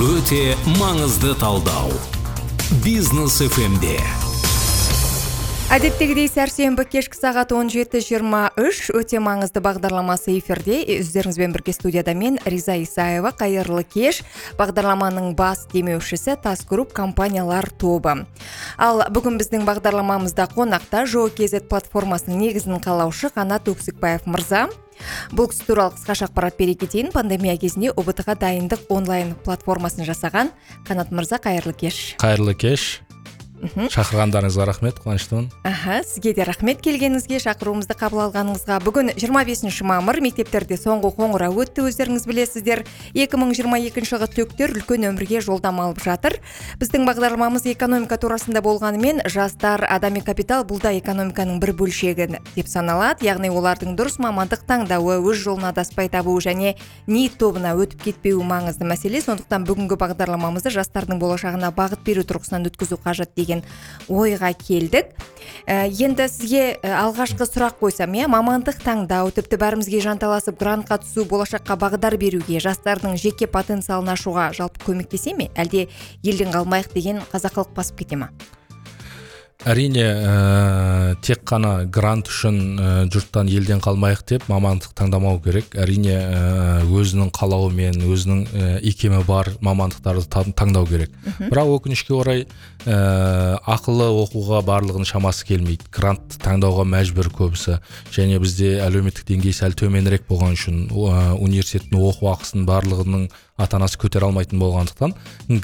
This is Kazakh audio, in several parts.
өте маңызды талдау. Бизнес фмде әдеттегідей сәрсенбі кешкі сағат 17.23 өте маңызды бағдарламасы эфирде. Өздеріңізбен бірге студияда мен риза исаева. Қайырлы кеш. Бағдарламаның бас демеушісі тас групп компаниялар тобы. Ал бүгін біздің бағдарламамызда қонақта жоо kz платформасының негізін қалаушы қанат өксікбаев мырза. Бұл кісі туралы қысқаша ақпарат бере кетейін. Пандемия кезінде ұбт ға дайындық онлайн платформасын жасаған қанат мырза қайырлы кеш. Қайырлы кеш. Шақырғандарыңызға рахмет қуаныштымын. Аха сізге де рахмет. Келгеніңізге шақыруымызды қабыл алғаныңызға бүгін 25 мамыр мектептерде соңғы қоңырау өтті өздеріңіз білесіздер. 2022 жылғы түлектер үлкен өмірге жолдама алып жатыр. Біздің бағдарламамыз экономика турасында болғанымен жастар адами капитал бұл да экономиканың бір бөлшегі деп саналады. Яғни олардың дұрыс мамандық таңдауы өз жолын адаспай табуы және ниет тобына өтіп кетпеуі маңызды мәселе. Сондықтан бүгінгі бағдарламамызды жастардың болашағына бағыт беру тұрғысынан өткізу қажет деген ойға келдік. Ә, енді сізге ә, алғашқы сұрақ қойсам иә мамандық таңдау тіпті бәрімізге жанталасып грантқа түсу болашаққа бағдар беруге жастардың жеке потенциалын ашуға жалпы көмектесе ме? Әлде елден қалмайық деген қазақылық басып кете ма? Әрине ә, тек қана грант үшін ә, жұрттан елден қалмайық деп мамандық таңдамау керек. Әрине ә, өзінің қалауымен өзінің ә, икемі бар мамандықтарды таңдау керек. Бірақ өкінішке орай ә, ақылы оқуға барлығының шамасы келмейді. Грант таңдауға мәжбүр көбісі. Және бізде әлеуметтік деңгей сәл төменірек болған үшін ә, университеттің оқу ақысын барлығының ата анасы көтере алмайтын болғандықтан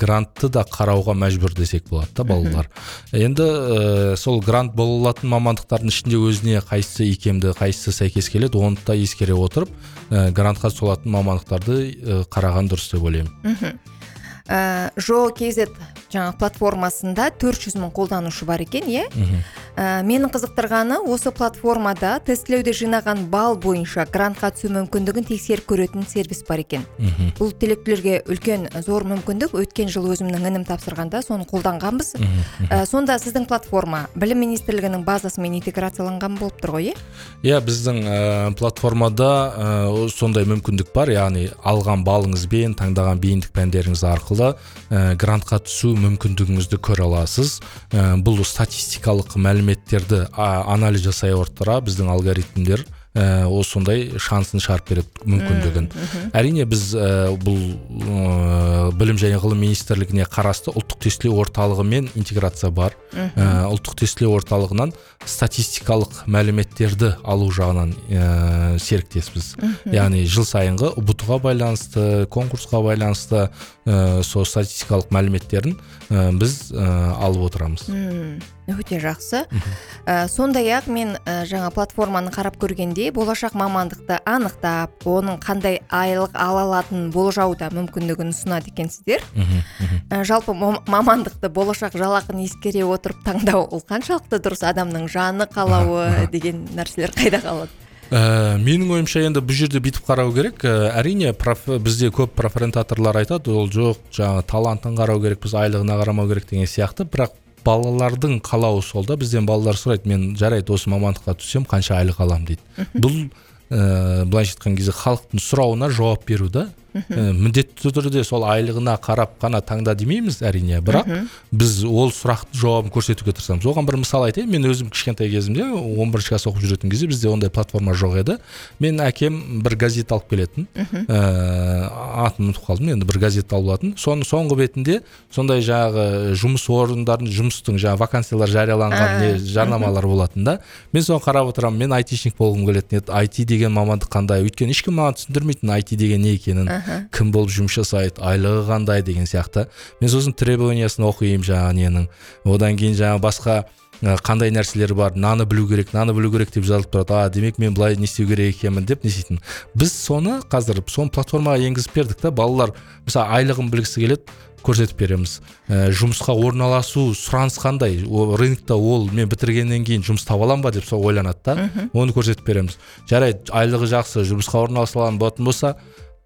грантты да қарауға мәжбүр десек болады да балалар. Енді ә, сол грант бола алатын мамандықтардың ішінде өзіне қайсысы икемді қайсысы сәйкес келеді оны да ескере отырып ә, грантқа түсетін мамандықтарды ә, қараған дұрыс деп ойлаймын. Ә, жоо kz жаңағы платформасында 400 мың қолданушы бар екен иә? Ә, менің қызықтырғаны осы платформада тестілеуде жинаған балл бойынша грантқа түсу мүмкіндігін тексеріп көретін сервис бар екен. Бұл түлектілерге үлкен зор мүмкіндік. Өткен жылы өзімнің інім тапсырғанда соны қолданғанбыз. Ә, сонда сіздің платформа білім министрлігінің базасымен интеграцияланған болып тұр ғой иә иә біздің ә, платформада ә, сондай мүмкіндік бар. Яғни алған балыңызбен таңдаған бейіндік пәндеріңіз арқылы ә, грантқа түсу мүмкіндігіңізді көре аласыз. Ә, бұл статистикалық мәліметтерді анализ жасай отыра біздің алгоритмдер ә, ол сондай шансын шығарып береді мүмкіндігін әрине біз ә, бұл ә, білім және ғылым министрлігіне қарасты ұлттық тестілеу орталығымен интеграция бар. Ә, ұлттық тестілеу орталығынан статистикалық мәліметтерді алу жағынан ә, серіктеспіз. Яғни жыл сайынғы ұбт ға байланысты конкурсқа байланысты ә, сол статистикалық мәліметтерін ә, біз ә, алып отырамыз. Өте жақсы. Ә, сондай ақ мен ә, жаңа платформаны қарап көргенде болашақ мамандықты анықтап оның қандай айлық ала алатынын болжау да мүмкіндігін ұсынады екенсіздер ә, жалпы мамандықты болашақ жалақыны ескере отырып таңдау ол қаншалықты дұрыс? Адамның жаны қалауы деген нәрселер қайда қалады? Ә, менің ойымша енді бұл жерде бүйтіп қарау керек. Ә, әрине проф, бізде көп профорентаторлар айтады ол жоқ жаңағы талантын қарау керек біз айлығына қарамау керек деген сияқты. Бірақ балалардың қалауы сол да. Бізден балалар сұрайды мен жарайды осы мамандыққа түссем қанша айлық аламын? дейді. Бұл ә, былайша айтқан кезде халықтың сұрауына жауап беру да. Ә, міндетті түрде сол айлығына қарап қана таңда демейміз әрине бірақ біз ол сұрақтың жауабын көрсетуге тырысамыз. Оған бір мысал айтайын мен өзім кішкентай кезімде он бірінші класс оқып жүретін кезде бізде ондай платформа жоқ еді. Мен әкем бір газет алып келетін. Ә, атын ұмытып қалдым енді бір газет алып алатын. Соның соңғы бетінде сондай жаңағы жұмыс орындарын жұмыстың жаңағы вакансиялар жарияланған не жарнамалар болатын да. Мен соны қарап отырамын мен айтишник болғым келетін еді. Айти деген мамандық қандай? Өйткені ешкім маған түсіндірмейтін айти деген не екенін. Кім болып жұмыс жасайды айлығы қандай деген сияқты. Мен сосын требованиясын оқимын жаңағы ненің. Одан кейін жаңағы басқа қандай нәрселер бар мынаны білу керек мынаны білу керек деп жазылып тұрады. А демек мен былай не істеу керек екенмін деп не істейтін біз соны қазір соны платформаға енгізіп бердік та балалар мысалы айлығын білгісі келеді көрсетіп береміз. Ә, жұмысқа орналасу сұраныс қандай? Рынокта ол мен бітіргеннен кейін жұмыс таба аламын ба деп сол ойланады да оны көрсетіп береміз. Жарайды айлығы жақсы жұмысқа орналаса болатын болса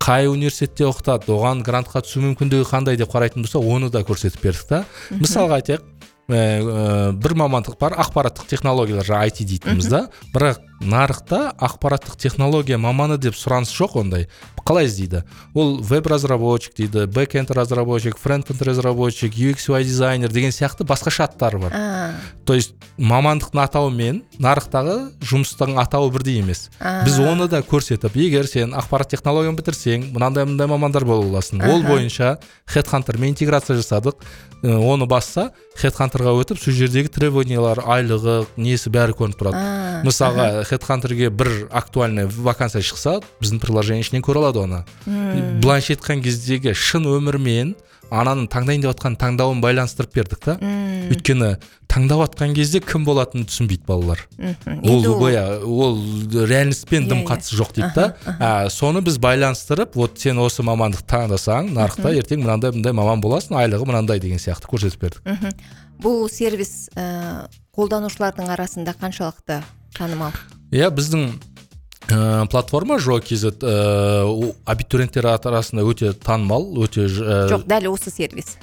қай университетте оқытады оған грантқа түсу мүмкіндігі қандай деп қарайтын болса оны да көрсетіп бердік та. Мысалға айтайық ә, бір мамандық бар ақпараттық технологиялар жаңағы айти дейтініміз да. Бірақ нарықта ақпараттық технология маманы деп сұраныс жоқ ондай. Қалай іздейді? Ол веб разработчик дейді бэкенд разработчик фронтенд разработчик UX UI дизайнер деген сияқты басқаша аттары бар. А. То есть мамандықтың атауы мен нарықтағы жұмыстың атауы бірдей емес. А. біз оны да көрсетіп егер сен ақпарат технологияны бітірсең мынандай мындай мамандар бола аласың. Ол бойынша хедхантермен интеграция жасадық. Оны басса хедхантерға өтіп сол жердегі требованиялар айлығы несі бәрі көрініп тұрады. Мысалға хедхантерге бір актуальный вакансия шықса біздің приложение ішінен көре алады оны былайша айтқан кездегі шын өмірмен ананың таңдайын деп жатқан таңдауын байланыстырып бердік та м, өйткені таңдап жатқан кезде кім болатынын түсінбейді балалар мхм. ол ол реальностьпен дым қатысы жоқ дейді да а, соны біз байланыстырып вот сен осы мамандықты таңдасаң нарықта ертең мынандай мындай маман боласың айлығы мынандай деген сияқты көрсетіп бердік бұл сервис ә, қолданушылардың арасында қаншалықты танымал иә біздің ә, платформа жо kz ә, абитуриенттер арасында өте танымал өте ә, жоқ дәл осы сервис.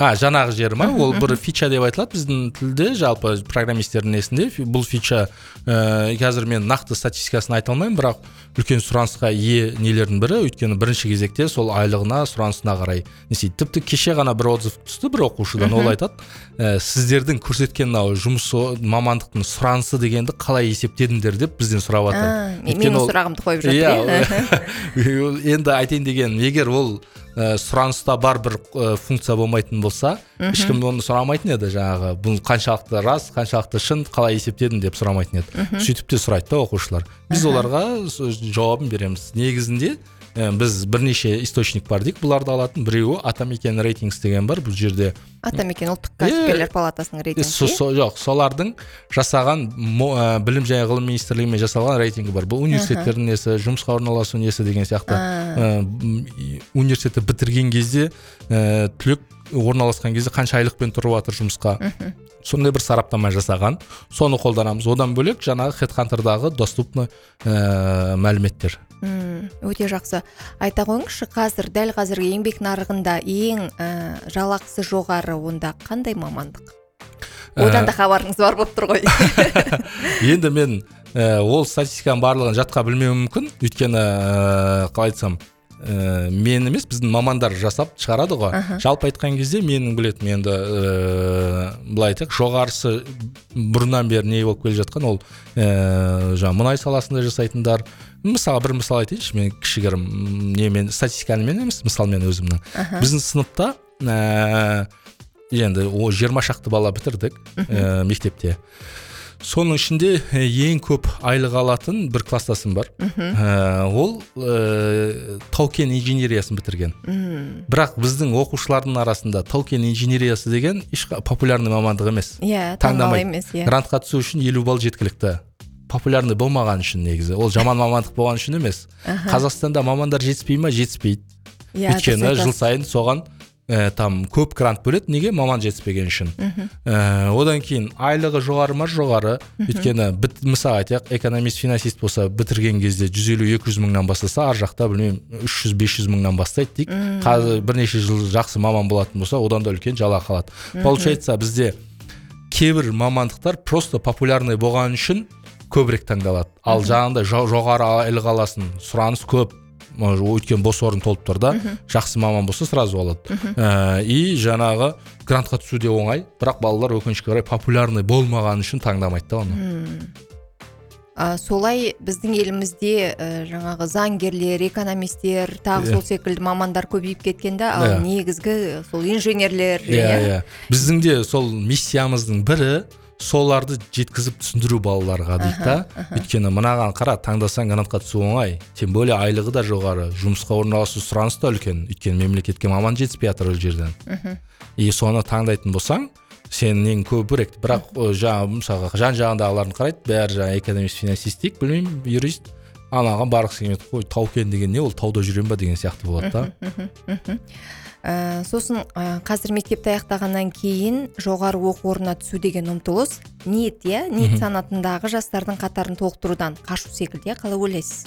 А жаңағы жері ма? Ол бір фича деп айтылады. Біздің тілде жалпы программистердің несінде бұл фича ә, қазір мен нақты статистикасын айта алмаймын бірақ үлкен сұранысқа ие нелердің бірі өйткені бірінші кезекте сол айлығына сұранысына қарай не істейді. Тіпті кеше ғана бір отзыв түсті бір оқушыдан. Ол айтады ә, сіздердің көрсеткен мынау жұмыс мамандықтың сұранысы дегенді қалай есептедіңдер? деп бізден сұрап жатыр менің сұрағымды қойып жатыр иә иә. енді айтайын дегенім егер ол ә, сұраныста бар бір ә, функция болмайтын болса ешкім оны сұрамайтын еді жаңағы бұл қаншалықты рас қаншалықты шын қалай есептедің деп сұрамайтын еді. Сөйтіп те сұрайды да оқушылар. Біз оларға с- жауабын береміз. Негізінде ә, біз бірнеше источник бар дейік бұларды алатын біреуі атамекен рейтингс деген бар бұл жерде. Атамекен ұлттық кәсіпкерлер палатасының рейтингі. со- со- жоқ солардың жасаған мо- ә, білім және ғылым министрлігімен жасалған рейтингі бар. Бұл университеттердің несі жұмысқа орналасу несі деген сияқты. Ә, университетті бітірген кезде ә, түлек орналасқан кезде қанша айлықпен тұрып жатыр жұмысқа? Сондай бір сараптама жасаған. Соны қолданамыз. Одан бөлек жаңағы хедхантердағы доступный ә, мәліметтер. Өте жақсы. Айта қойыңызшы қазір дәл қазіргі еңбек нарығында ең ә, жалақысы жоғары онда қандай мамандық? Одан да хабарыңыз бар болып тұр ғой. Енді мен ә, ол статистиканың барлығын жатқа білмеуім мүмкін. Өйткені ә, қалай айтсам ә, мен емес біздің мамандар жасап шығарады ғой. Жалпы айтқан кезде менің білетінім енді ә, былай айтайық жоғарысы бұрыннан бері не болып келе жатқан ол ә, жаңағы мұнай саласында жасайтындар. Мысалы бір мысал айтайыншы мен кішігірім немен статистикамен емес мысалмен өзімнің. Біздің сыныпта ә, енді о жиырма шақты бала бітірдік ә, мектепте. Соның ішінде ең көп айлық алатын бір класстасым бар. Ә, ол ә, тау-кен инженериясын бітірген. Бірақ біздің оқушылардың арасында тау-кен инженериясы деген еш популярный мамандық емес. Иә танымал таңдамайды. емес иә. Грантқа түсу үшін елу балл жеткілікті. Популярный болмаған үшін негізі. Ол жаман мамандық болған үшін емес. Қазақстанда мамандар жетіспей ма? Жетіспейді. Иә дұрыс өйткені жыл сайын соған ә, там көп грант бөледі неге? Маман жетіспеген үшін. Ә, одан кейін айлығы жоғары ма? Жоғары. Өйткені мысалы айтайық экономист финансист болса бітірген кезде жүз елу екі жүз мыңнан бастаса ар жақта білмеймін үш жүз бес жүз мыңнан бастайды дейік. Қазір бірнеше жыл жақсы маман болатын болса одан да үлкен жалақы алады. Получается бізде кейбір мамандықтар просто популярный болған үшін көбірек таңдалады. Ал жаңағындай жо- жоғары айлық аласың сұраныс көп өйткені бос орын толып тұр да. Жақсы маман болса сразу алады. Ә, и жаңағы грантқа түсу де оңай. Бірақ балалар өкінішке қарай популярный болмаған үшін таңдамайды да оны. А, солай біздің елімізде ә, жаңағы заңгерлер экономистер тағы Иә. сол секілді мамандар көбейіп кеткен да. Ал Иә. негізгі сол инженерлер иә. иә. Біздің де сол миссиямыздың бірі соларды жеткізіп түсіндіру балаларға дейді да. Өйткені мынаған қара таңдасаң грантқа түсу оңай тем более айлығы да жоғары. Жұмысқа орналасу сұраныс та үлкен. Өйткені мемлекетке маман жетіспей жатыр ол жерден. И соны таңдайтын болсаң сенің нең көбірек бірақ жаңағы мысалға жан жағындағылардың қарайды бәрі жаңағы экономист финансист дейік білмеймін юрист. Анаған барғысы келмейді. Қой тау кен деген не ол тауда жүремін ба деген сияқты болады да. Ә, сосын ә, қазір мектепті аяқтағаннан кейін жоғары оқу орнына түсу деген ұмтылыс ниет иә? Ниет санатындағы жастардың қатарын толықтырудан қашу секілді иә? Қалай ойлайсыз?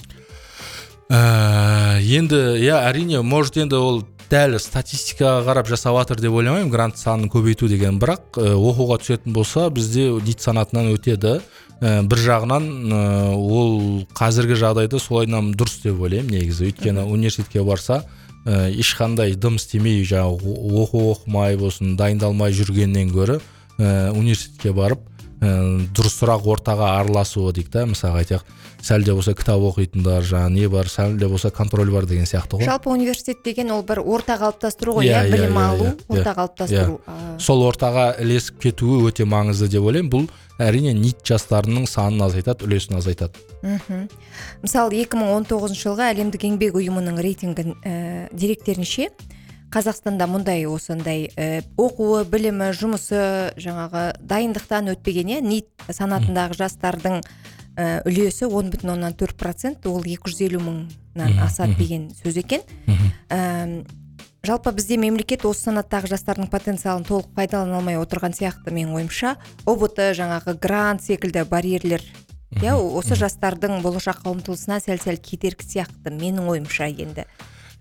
Ә, енді иә әрине может енді ол дәл статистикаға қарап жасап жатыр деп ойламаймын грант санын көбейту деген. Бірақ ә, оқуға түсетін болса бізде нит санатынан өтеді. Ә, бір жағынан ә, ол қазіргі жағдайда солайынан дұрыс деп ойлаймын негізі. Өйткені университетке барса ә, ешқандай дым істемей жаңағы оқу оқымай болсын дайындалмай жүргеннен гөрі ә, университетке барып дұрысырақ ортаға араласуы дейік та. Мысалға айтайық сәл де болса кітап оқитындар жаңағы не бар сәл де болса контроль бар деген сияқты ғой. Жалпы университет деген ол бір орта қалыптастыру ғой Иә, иә иә, білім иә, алу орта қалыптастыру. сол ортаға ілесіп кетуі өте маңызды деп ойлаймын. Бұл әрине нит жастарының санын азайтады үлесін азайтады. Мхм. Мысалы 2019 жылғы әлемдік еңбек ұйымының рейтингін ә, деректерінше қазақстанда мұндай осындай ә, оқуы білімі жұмысы жаңағы дайындықтан өтпеген иә? Нит санатындағы жастардың ә, үлесі он бүтін оннан төрт процент ол екі жүз елу мыңнан асады деген сөз екен. Әм, жалпы бізде мемлекет осы санаттағы жастардың потенциалын толық пайдалана алмай отырған сияқты менің ойымша. Ұбт жаңағы грант секілді барьерлер иә? Осы жастардың болашаққа ұмтылысына сәл сәл кедергі сияқты менің ойымша енді.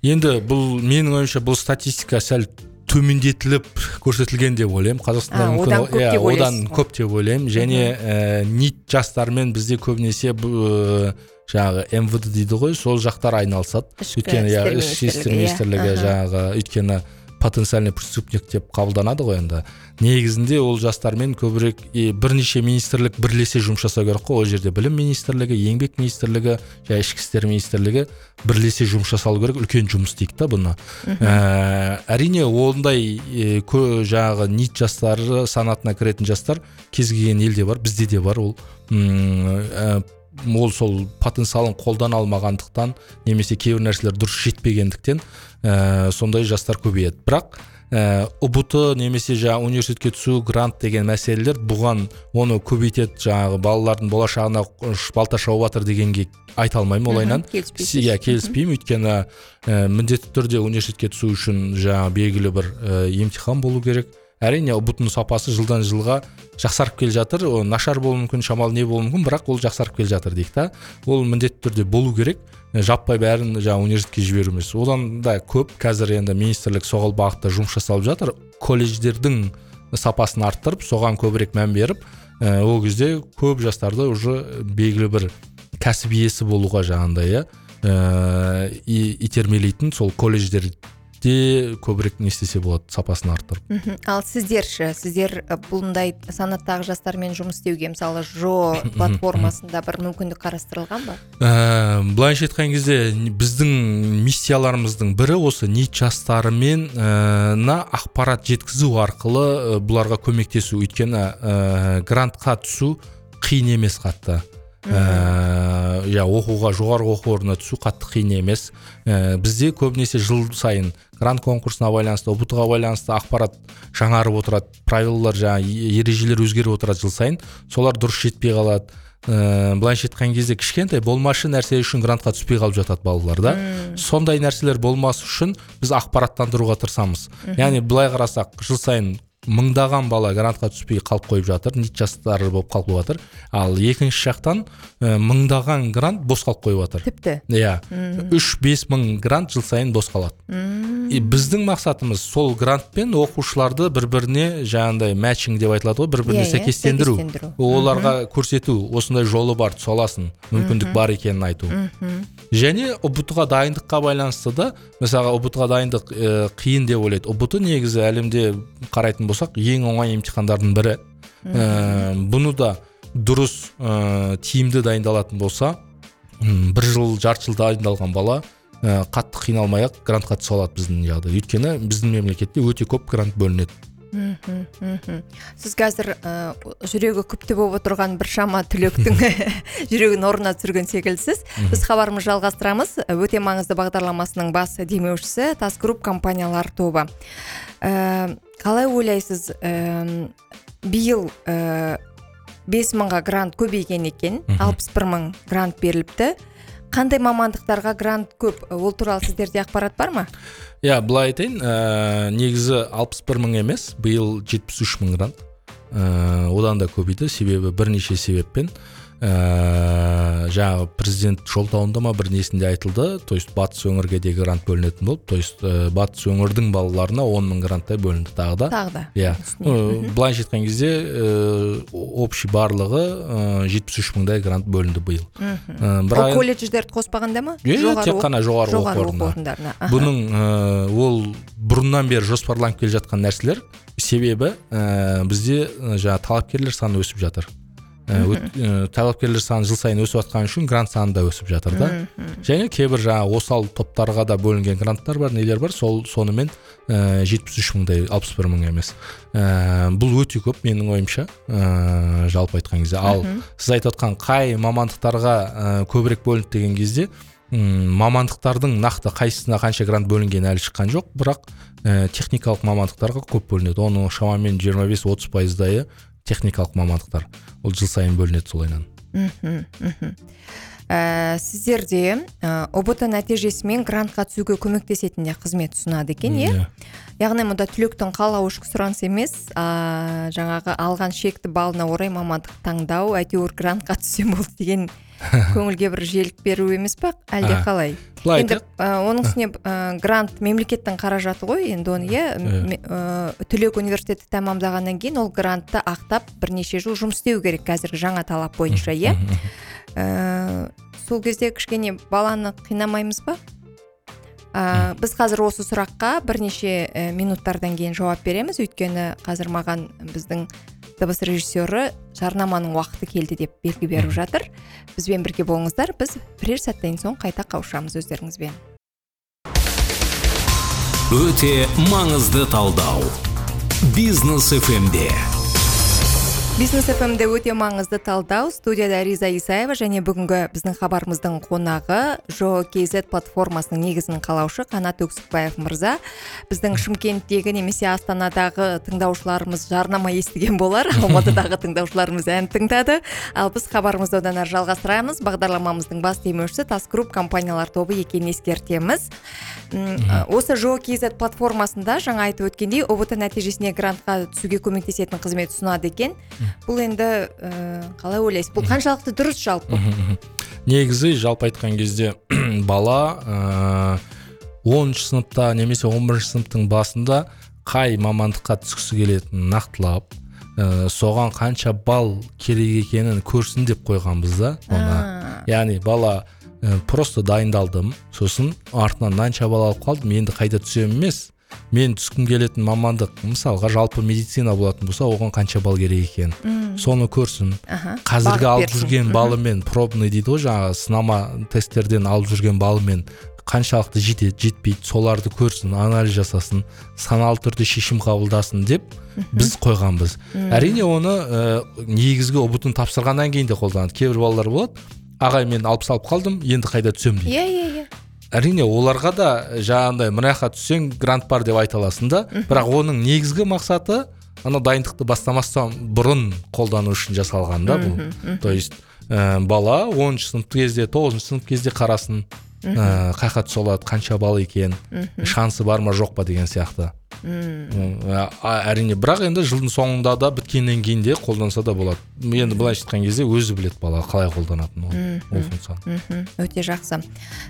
Енді бұл менің ойымша бұл статистика сәл төмендетіліп көрсетілген деп ойлаймын. Қазақстанда А, мүмкін одан көп иә, одан көп деп ойлаймын. Және ә, нит жастармен бізде көбінесе ә, жаңағы мвд дейді ғой сол жақтар айналысады. Ішкі өйткені иә істер ішкі істер министрлігі, иә. жаңағы өйткені потенциальный преступник деп қабылданады ғой енді. Негізінде ол жастармен көбірек и бірнеше министрлік бірлесе жұмыс жасау керек қой. Ол жерде білім министрлігі еңбек министрлігі және ішкі істер министрлігі бірлесе жұмыс жасалу керек үлкен жұмыс дейік та бұны. Ә, әрине ондай кө- жаңағы нит жастары санатына кіретін жастар кез келген елде бар бізде де бар ол. Ә, ол сол потенциалын қолдана алмағандықтан немесе кейбір нәрселер дұрыс жетпегендіктен ә, сондай жастар көбейеді. Бірақ ә, ұбт немесе жаңағы университетке түсу грант деген мәселелер бұған оны көбейтеді. Жаңағы балалардың болашағына балта шауып жатыр дегенге айта алмаймын олайынан. иә келіспеймін. Өйткені ә, міндетті түрде университетке түсу үшін жаңағы белгілі бір ә, емтихан болу керек. Әрине ұбт сапасы жылдан жылға жақсарып келе жатыр. Ол нашар болуы мүмкін шамалы не болуы мүмкін бірақ ол жақсарып келе жатыр дейік та. Ол міндетті түрде болу керек. Жаппай бәрін жаңағы университетке жіберу емес. Одан да көп қазір енді министрлік соғыл бағытта жұмыс жасалып жатыр. Колледждердің сапасын арттырып соған көбірек мән беріп ә, ол кезде көп жастарды уже белгілі бір кәсіп иесі болуға жаңағындай иә ә, итермелейтін сол колледждерде көбірек не істесе болады сапасын арттырып? Мхм. Ал сіздер ше сіздер бұндай санаттағы жастармен жұмыс істеуге мысалы жо платформасында бір мүмкіндік қарастырылған ба? Ә, былайша айтқан кезде біздің миссияларымыздың бірі осы нит жастарымен ә, на ақпарат жеткізу арқылы бұларға көмектесу. Өйткені ә, грантқа түсу қиын емес қатты. Иә оқуға жоғарғы оқу орнына түсу қатты қиын емес. Ә, бізде көбінесе жыл сайын грант конкурсына байланысты ұбт ға байланысты ақпарат жаңарып отырады правилалар жаңағы е- ережелер өзгеріп отырады жыл сайын. Солар дұрыс жетпей қалады. Ә, былайша айтқан кезде кішкентай болмашы нәрсе үшін грантқа түспей қалып жатады балалар да. Сондай нәрселер болмас үшін біз ақпараттандыруға тырысамыз. Яғни былай қарасақ жыл сайын мыңдаған бала грантқа түспей қалып қойып жатыр нит жастары болып қалып жатыр. Ал екінші жақтан ә, мыңдаған грант бос қалып қойып жатыр. Тіпті? Иә. Үш бес мың грант жыл сайын бос қалады. И біздің мақсатымыз сол грантпен оқушыларды бір біріне жаңағындай матчинг деп айтылады ғой бір біріне Иә, иә, сәйкестендіру. оларға көрсету осындай жолы бар түсе аласың мүмкіндік бар екенін айту. Және ұбт ға дайындыққа байланысты да мысалға ұбт ға дайындық ә, қиын деп ойлайды. ұбт негізі әлемде қарайтын болсақ ең оңай емтихандардың бірі. Ә, бұны да дұрыс ә, тиімді дайындалатын болса м, бір жыл жарты жыл дайындалған бала ә, қатты қиналмай ақ грантқа түсе алады біздің жағдай. Өйткені біздің мемлекетте өте көп грант бөлінеді. Мхм, мхм. сіз қазір ы, жүрегі күпті болып отырған біршама түлектің жүрегін орнына түсірген секілдісіз. Біз хабарымызды жалғастырамыз. Өте маңызды бағдарламасының бас демеушісі тас групп компаниялар тобы. Ә, қалай ойлайсыз ә, биыл ә, бес мыңға грант көбейген екен алпыс бір мың грант беріліпті. Қандай мамандықтарға грант көп? Ол туралы сіздерде ақпарат бар ма? Иә былай айтайын ә, негізі 61 мың емес биыл 73 мың грант. Ә, одан да көбейді себебі бірнеше себеппен. Ә, жаңағы президент жолдауында ма бір несінде айтылды. То есть батыс өңірге де грант бөлінетін болып то есть ә, батыс өңірдің балаларына он мың гранттай бөлінді тағы да. Тағы да. Иә. Ә, былайша айтқан кезде ә, общий барлығы жетпіс үш мыңдай грант бөлінді биыл. Ә, ол бірақ колледждерді қоспағанда ма? Иә, тек қана жоғары оқу орындарына. Бұның ә, ол бұрыннан бері жоспарланып келе жатқан нәрселер себебі ә, бізде жаңағы талапкерлер саны өсіп жатыр. Ә, өт- ә, талапкерлер саны жыл сайын өсіп жатқан үшін грант саны да өсіп жатыр да. Және кейбір жаңағы осал топтарға да бөлінген гранттар бар нелер бар? Сол сонымен жетпіс үш мыңдай алпыс бір мың емес. Ә, бұл өте көп менің ойымша ә, жалпы айтқан кезде. Ал сіз айтып отқан қай мамандықтарға ә, көбірек бөлінді деген кезде м, мамандықтардың нақты қайсысына қанша грант бөлінгені әлі шыққан жоқ. Бірақ ә, техникалық мамандықтарға көп бөлінеді. Оның шамамен 25-30 пайыздайы техникалық мамандықтар. Ол жыл сайын бөлінеді солайынан мхм мхм. Ә, сіздерде ә, ұбт нәтижесімен грантқа түсуге көмектесетін де қызмет ұсынады екен иә? Иә. яғни мұнда түлектің қалауы ішкі сұраныс емес а, жаңағы алған шекті балына орай мамандық таңдау әйтеуір грантқа түссем болды деген көңілге бір желік беру емес па әлде қалай? Былай енді ә, оның үстіне ә, грант мемлекеттің қаражаты ғой енді оны иә? Ә, түлек университетті тәмамдағаннан кейін ол грантты ақтап бірнеше жыл жұмыс істеу керек қазіргі жаңа талап бойынша иә? сол кезде кішкене баланы қинамаймыз ба? Ә, біз қазір осы сұраққа бірнеше ә, минуттардан кейін жауап береміз. Өйткені қазір маған біздің дыбыс режиссері жарнаманың уақыты келді деп белгі беріп жатыр. Бізбен бірге болыңыздар. Біз бірер сәттен соң қайта қауышамыз өздеріңізбен. Өте маңызды талдау. Бизнес фмде бизнес фмде өте маңызды талдау. Студияда риза исаева және бүгінгі біздің хабарымыздың қонағы жо kz платформасының негізін қалаушы қанат өксікбаев мырза. Біздің шымкенттегі немесе астанадағы тыңдаушыларымыз жарнама естіген болар. Алматыдағы тыңдаушыларымыз ән тыңдады. Ал біз хабарымызды одан әрі жалғастырамыз бағдарламамыздың бас демеушісі тас групп компаниялар тобы екенін ескертеміз. Осы жо kz платформасында жаңа айтып өткендей ұбт нәтижесіне грантқа түсуге көмектесетін қызмет ұсынады екен. Бұл енді ә, қалай ойлайсыз? Бұл қаншалықты дұрыс жалпы? Негізі жалпы айтқан кезде бала оныншы сыныпта немесе он бірінші сыныптың басында қай мамандыққа түскісі келетінін нақтылап ә, соған қанша балл керек екенін көрсін деп қойғанбыз да оны. Яғни бала ә, просто дайындалдым сосын артынан мынанша балл алып қалдым енді қайда түсемін емес? Мен түскім келетін мамандық мысалға жалпы медицина болатын болса оған қанша балл керек екенін м, соны көрсін. Аха, қазіргі алып берсін. жүрген балымен пробный дейді ғой жаңағы сынама тесттерден алып жүрген балымен қаншалықты жетеді жетпейді соларды көрсін анализ жасасын саналы түрде шешім қабылдасын деп біз қойғанбыз. Әрине оны ә, негізгі ұбт тапсырғаннан кейін де қолданады. Кейбір балалар болады ағай мен алпыс алып қалдым енді қайда түсемін дейді. Иә иә иә. Әрине оларға да жаңағындай мына жаққа түссең грант бар деп айта аласың да. Бірақ оның негізгі мақсаты ана дайындықты бастамастан бұрын қолдану үшін жасалған да бұл. То есть ә, бала оныншы сынып кезде тоғызыншы сынып кезде қарасын ә, қай жаққа түсе алады қанша балл екен шансы бар ма жоқ па деген сияқты. М, ә, әрине бірақ енді жылдың соңында да біткеннен кейін де қолданса да болады. Енді былайша айтқан кезде өзі біледі бала қалай қолданатынын ол, ол функцияны. Өте жақсы.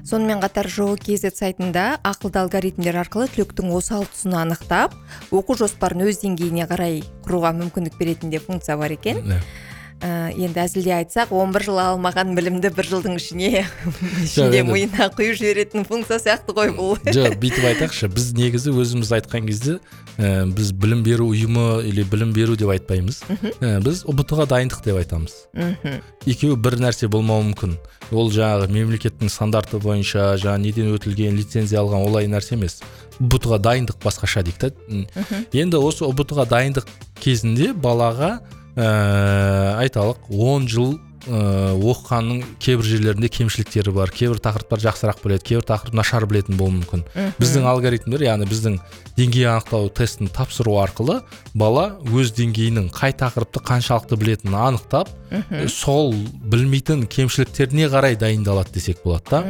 Сонымен қатар жо kz сайтында ақылды алгоритмдер арқылы түлектің осал тұсын анықтап оқу жоспарын өз деңгейіне қарай құруға мүмкіндік беретін де функция бар екен. Ә, енді әзілде айтсақ 11 жыл алмаған білімді бір жылдың ішіне ішінде миына құйып жіберетін функция сияқты ғой бұл. Жоқ бүйтіп айтайықшы біз негізі өзіміз айтқан кезде ә, біз білім беру ұйымы или білім беру деп айтпаймыз. Ә, біз ұбт ға дайындық деп айтамыз. Мхм. Екеуі бір нәрсе болмауы мүмкін. Ол жаңағы мемлекеттің стандарты бойынша жаңа неден өтілген лицензия алған олай нәрсе емес. ұбт ға дайындық басқаша дейді да енді осы ұбт ға дайындық кезінде балаға ә, айталық 10 жыл ә, оқығанның кейбір жерлерінде кемшіліктері бар кейбір тақырыптар жақсырақ біледі кейбір тақырып нашар білетін болуы мүмкін. Біздің алгоритмдер яғни біздің деңгей анықтау тестін тапсыру арқылы бала өз деңгейінің қай тақырыпты қаншалықты білетінін анықтап э, сол білмейтін кемшіліктеріне қарай дайындалады десек болады да.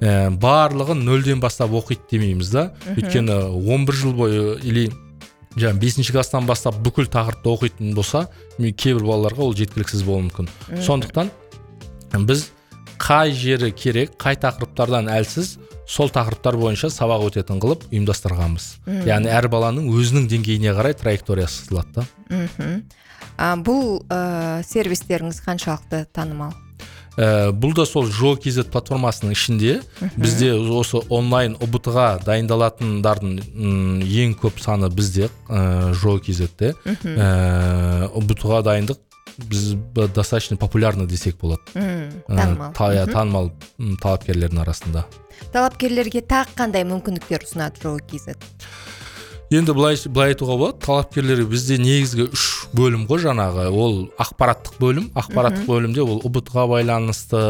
Ә, барлығын нөлден бастап оқиды демейміз да. Өйткені 11 жыл бойы или жаңағы бесінші класстан бастап бүкіл тақырыпты оқитын болса мен- кейбір балаларға ол жеткіліксіз болуы мүмкін. Сондықтан біз қай жері керек қай тақырыптардан әлсіз сол тақырыптар бойынша сабақ өтетін қылып ұйымдастырғанбыз. Яғни әр баланың өзінің деңгейіне қарай траекториясы сызылады да. Бұл ә, сервистеріңіз қаншалықты танымал? Ә, бұл да сол жо kz платформасының ішінде бізде осы онлайн ұбт ға дайындалатындардың ең көп саны бізде ә, жо kz-те ә, ұбт ға дайындық біз достаточно популярны десек болады. Ә, танымал. та- Мгм. танымал талапкерлердің арасында. Талапкерлерге тағы қандай мүмкіндіктер ұсынады жоо kz енді былай былай айтуға болады. Талапкерлер бізде негізгі үш бөлім ғой жаңағы. Ол ақпараттық бөлім ақпараттық бөлімде ол ұбт ға байланысты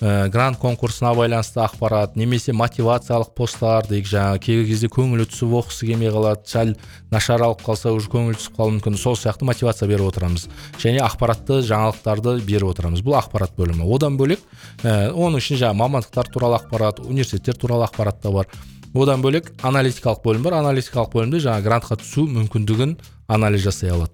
ә, грант конкурсына байланысты ақпарат немесе мотивациялық посттар дейік жаңағы кей кезде көңілі түсіп оқығысы келмей қалады сәл нашар алып қалса уже көңілі түсіп қалуы мүмкін. Сол сияқты мотивация беріп отырамыз. Және ақпаратты жаңалықтарды беріп отырамыз. Бұл ақпарат бөлімі. Одан бөлек ә, оның ішінде жаңағы мамандықтар туралы ақпарат университеттер туралы ақпарат та бар. Одан бөлек аналитикалық бөлім бар. Аналитикалық бөлімде жаңағы грантқа түсу мүмкіндігін анализ жасай алады.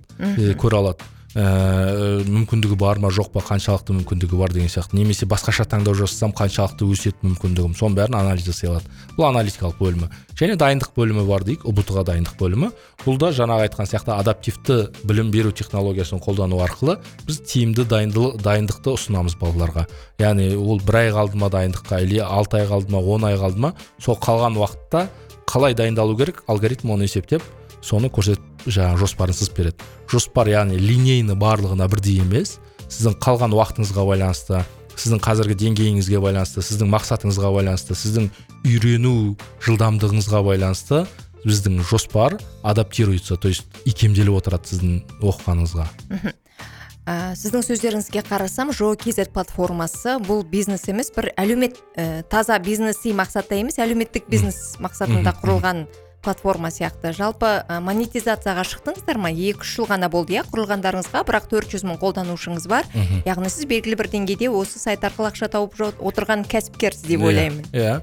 Көре алады. Ә, мүмкіндігі бар ма жоқ па қаншалықты мүмкіндігі бар деген сияқты. Немесе басқаша таңдау жасасам қаншалықты өседі мүмкіндігім соның бәрін анализ жасай алады. Бұл аналитикалық бөлімі. Және дайындық бөлімі бар дейік ұбт ға дайындық бөлімі. Бұл да жаңағы айтқан сияқты адаптивті білім беру технологиясын қолдану арқылы біз тиімді дайындықты ұсынамыз балаларға. Яғни ол бір ай қалды ма дайындыққа или алты ай қалды ма он ай қалды ма сол қалған уақытта қалай дайындалу керек алгоритм оны есептеп соны көрсетіп жаңағы жоспарын сызып береді. Жоспар яғни линейный барлығына бірдей емес. Сіздің қалған уақытыңызға байланысты сіздің қазіргі деңгейіңізге байланысты сіздің мақсатыңызға байланысты сіздің үйрену жылдамдығыңызға байланысты біздің жоспар адаптируется то есть икемделіп отырады сіздің оқығаныңызға. Ә, сіздің сөздеріңізге қарасам жоо kz платформасы бұл бизнес емес бір әлеумет ә, таза бизнеси мақсатта емес әлеуметтік бизнес мақсатында құрылған платформа сияқты. Жалпы ә, монетизацияға шықтыңыздар ма? Екі үш жыл ғана болды иә? Құрылғандарыңызға бірақ 400 мың қолданушыңыз бар. Яғни сіз белгілі бір деңгейде осы сайт арқылы ақша тауып отырған кәсіпкерсіз деп Иә, ойлаймын. иә.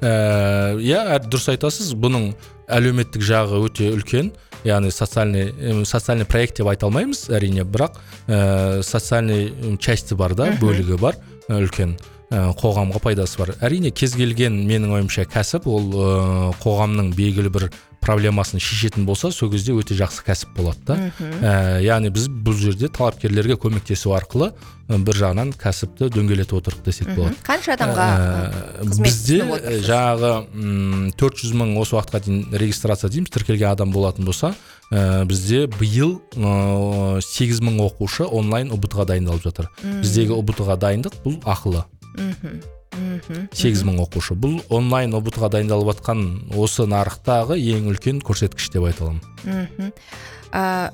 Ә, иә дұрыс айтасыз. Бұның әлеуметтік жағы өте үлкен. Яғни социальный эм, социальный проект деп айта алмаймыз әрине. Бірақ ә, социальный части бар да бөлігі бар ә, үлкен. ә, қоғамға пайдасы бар. Әрине кез келген менің ойымша кәсіп ол ә, қоғамның белгілі бір проблемасын шешетін болса сол кезде өте жақсы кәсіп болады да. Ә, яғни біз бұл жерде талапкерлерге көмектесу арқылы бір жағынан кәсіпті дөңгелетіп отырық десек болады. Қанша адамға ә, бізде жаңағы м, 400 мың осы уақытқа дейін регистрация дейміз тіркелген адам болатын болса ә, бізде биыл ә, 8 мың оқушы онлайн ұбт ға дайындалып жатыр. Біздегі ұбт ға дайындық бұл ақылы. Мхм. Мхм. 8 мың оқушы. Бұл онлайн ұбт ға дайындалып жатқан осы нарықтағы ең үлкен көрсеткіш деп айта аламын мхм. Ә,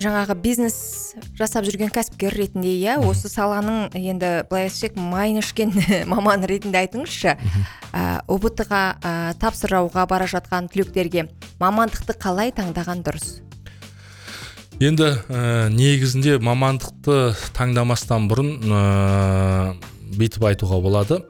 жаңағы бизнес жасап жүрген кәсіпкер ретінде иә осы саланың енді былай айтсақ майын ішкен маманы ретінде айтыңызшы. Ә, ұбт ға ә, тапсырауға бара жатқан түлектерге мамандықты қалай таңдаған дұрыс? Енді ә, негізінде мамандықты таңдамастан бұрын ә, бүйтіп айтуға болады.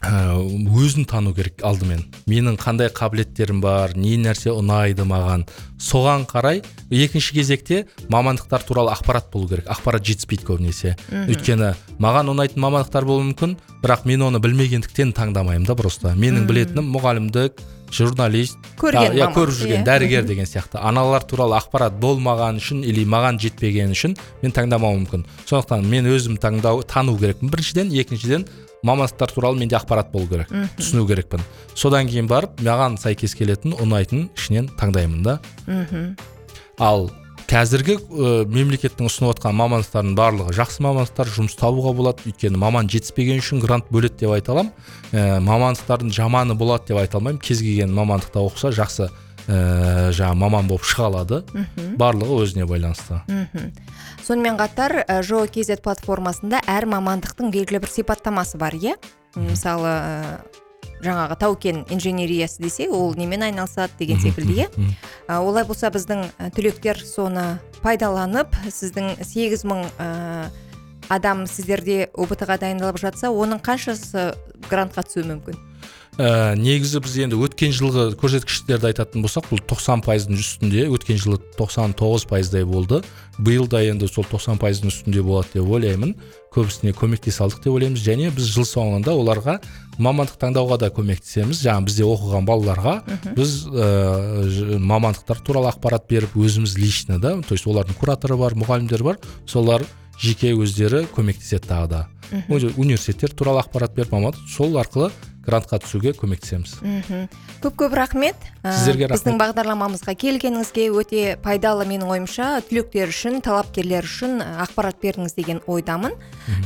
Ә, өзін тану керек алдымен. Менің қандай қабілеттерім бар не нәрсе ұнайды маған. Соған қарай екінші кезекте мамандықтар туралы ақпарат болу керек. Ақпарат жетіспейді көбінесе. Өйткені маған ұнайтын мамандықтар болуы мүмкін бірақ мен оны білмегендіктен таңдамаймын да просто. Менің білетінім мұғалімдік журналист Көрген иә, көріп жүрген иә. дәрігер деген сияқты. Аналар туралы ақпарат болмаған үшін или маған жетпеген үшін мен таңдамауым мүмкін. Сондықтан мен өзім таңдау тану керекпін. Біріншіден екіншіден мамандықтар туралы менде ақпарат болу керек түсіну керекпін. Содан кейін барып маған сәйкес келетін ұнайтын ішінен таңдаймын да. Мхм ал қазіргі ә, мемлекеттің ұсынып отқан мамандықтардың барлығы жақсы мамандықтар жұмыс табуға болады. Өйткені маман жетіспеген үшін грант бөледі деп айта аламын. Ә, мамандықтардың жаманы болады деп айта алмаймын. Кез келген мамандықта оқыса жақсы ә, жаңағы маман болып шыға алады. Барлығы өзіне байланысты. Мхм. Сонымен қатар ә, жоо kz платформасында әр мамандықтың белгілі бір сипаттамасы бар иә? Мысалы жаңағы тау кен инженериясы десе ол немен айналысады деген секілді иә? олай болса біздің түлектер соны пайдаланып сіздің 8 мың ә, адам сіздерде ұбт ға дайындалып жатса оның қаншасы грантқа түсуі мүмкін? Ә, негізі біз енді өткен жылғы көрсеткіштерді айтатын болсақ бұл 90 пайыздың үстінде өткен жылы 99 пайыздай болды. Биыл да енді сол 90 пайыздың үстінде болады деп ойлаймын. Көбісіне көмектесе алдық деп ойлаймыз. Және біз жыл соңында оларға мамандық таңдауға да көмектесеміз. Жаңағы бізде оқыған балаларға біз ә, мамандықтар туралы ақпарат беріп өзіміз лично да то есть олардың кураторы бар мұғалімдер бар солар жеке өздері көмектеседі тағы да. Университеттер туралы ақпарат беріп мамандық сол арқылы грантқа түсуге көмектесеміз. Мхм. Көп көп рахмет. Ә, Сіздерге рахмет. біздің бағдарламамызға келгеніңізге өте пайдалы менің ойымша түлектер үшін талапкерлер үшін ә, ақпарат бердіңіз деген ойдамын.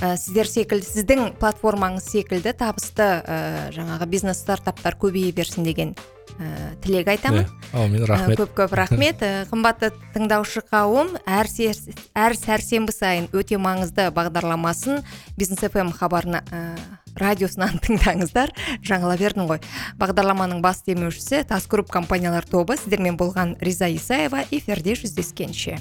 Ә, сіздер секілді сіздің платформаңыз секілді табысты ә, жаңағы бизнес стартаптар көбейе берсін деген ә, тілек айтамын. Әумин рахмет. көп көп рахмет. Қымбатты тыңдаушы қауым әр, сер- әр сәрсенбі сайын өте маңызды бағдарламасын бизнес фм хабарына ә, радиосынан тыңдаңыздар. Жаңыла бердім ғой. Бағдарламаның бас демеушісі тас групп компаниялар тобы сіздермен болған риза исаева эфирде жүздескенше.